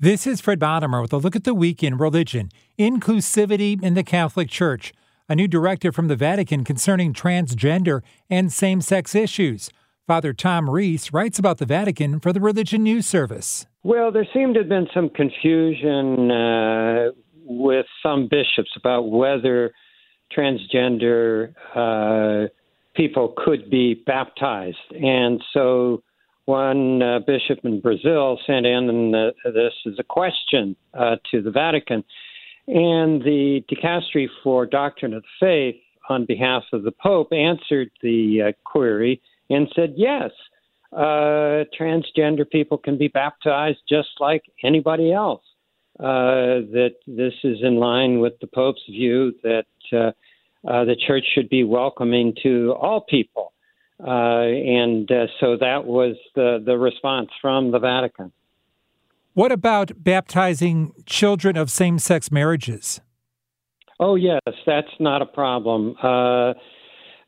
This is Fred Bodimer with a look at the week in religion, inclusivity in the Catholic Church, a new directive from the Vatican concerning transgender and same sex issues. Father Tom Reese writes about the Vatican for the Religion News Service. Well, there seemed to have been some confusion uh, with some bishops about whether transgender uh, people could be baptized. And so one uh, bishop in Brazil sent in uh, this as a question uh, to the Vatican. And the dicastery for doctrine of the faith, on behalf of the Pope, answered the uh, query and said, yes, uh, transgender people can be baptized just like anybody else. Uh, that this is in line with the Pope's view that the church should be welcoming to all people. Uh, and uh, so that was the, the response from the Vatican. What about baptizing children of same sex marriages? Oh, yes, that's not a problem. Uh,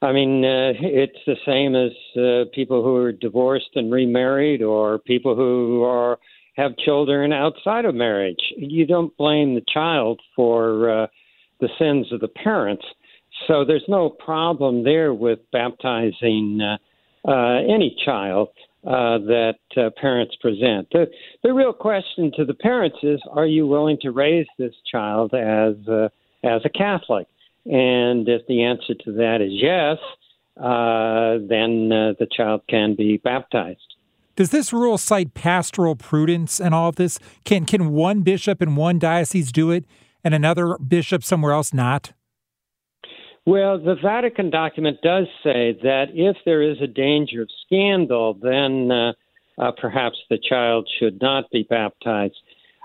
I mean, uh, it's the same as uh, people who are divorced and remarried or people who are have children outside of marriage. You don't blame the child for uh, the sins of the parents. So there's no problem there with baptizing uh, uh, any child uh, that uh, parents present. The, the real question to the parents is: Are you willing to raise this child as uh, as a Catholic? And if the answer to that is yes, uh, then the child can be baptized. Does this rule cite pastoral prudence and all of this? Can can one bishop in one diocese do it and another bishop somewhere else not? Well, the Vatican document does say that if there is a danger of scandal, then uh, uh, perhaps the child should not be baptized.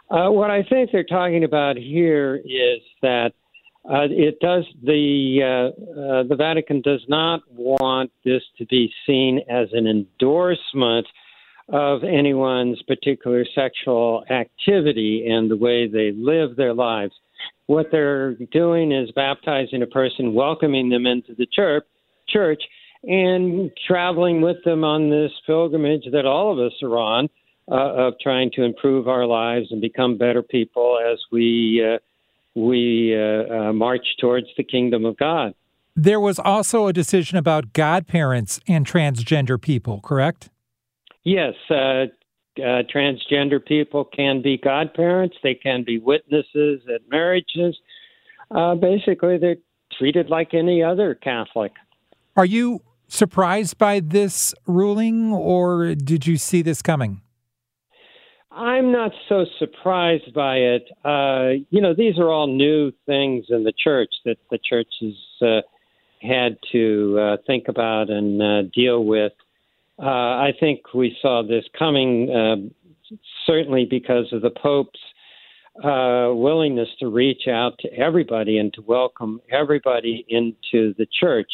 Uh, what I think they're talking about here is that uh, it does the uh, uh, the Vatican does not want this to be seen as an endorsement of anyone's particular sexual activity and the way they live their lives what they're doing is baptizing a person, welcoming them into the church, church, and traveling with them on this pilgrimage that all of us are on uh, of trying to improve our lives and become better people as we uh, we uh, uh march towards the kingdom of God. There was also a decision about godparents and transgender people, correct? Yes, uh, transgender people can be godparents, they can be witnesses at marriages. Uh, basically, they're treated like any other Catholic. Are you surprised by this ruling, or did you see this coming? I'm not so surprised by it. Uh, you know, these are all new things in the church that the church has uh, had to uh, think about and uh, deal with. Uh, I think we saw this coming uh, certainly because of the Pope's uh, willingness to reach out to everybody and to welcome everybody into the church.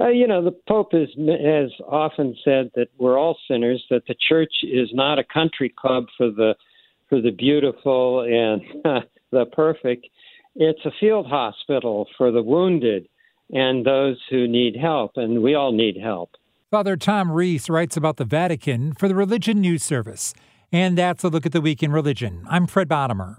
Uh, you know, the Pope has, has often said that we're all sinners, that the church is not a country club for the for the beautiful and the perfect. It's a field hospital for the wounded and those who need help, and we all need help. Father Tom Reese writes about the Vatican for the Religion News Service. And that's a look at the week in religion. I'm Fred Bodimer.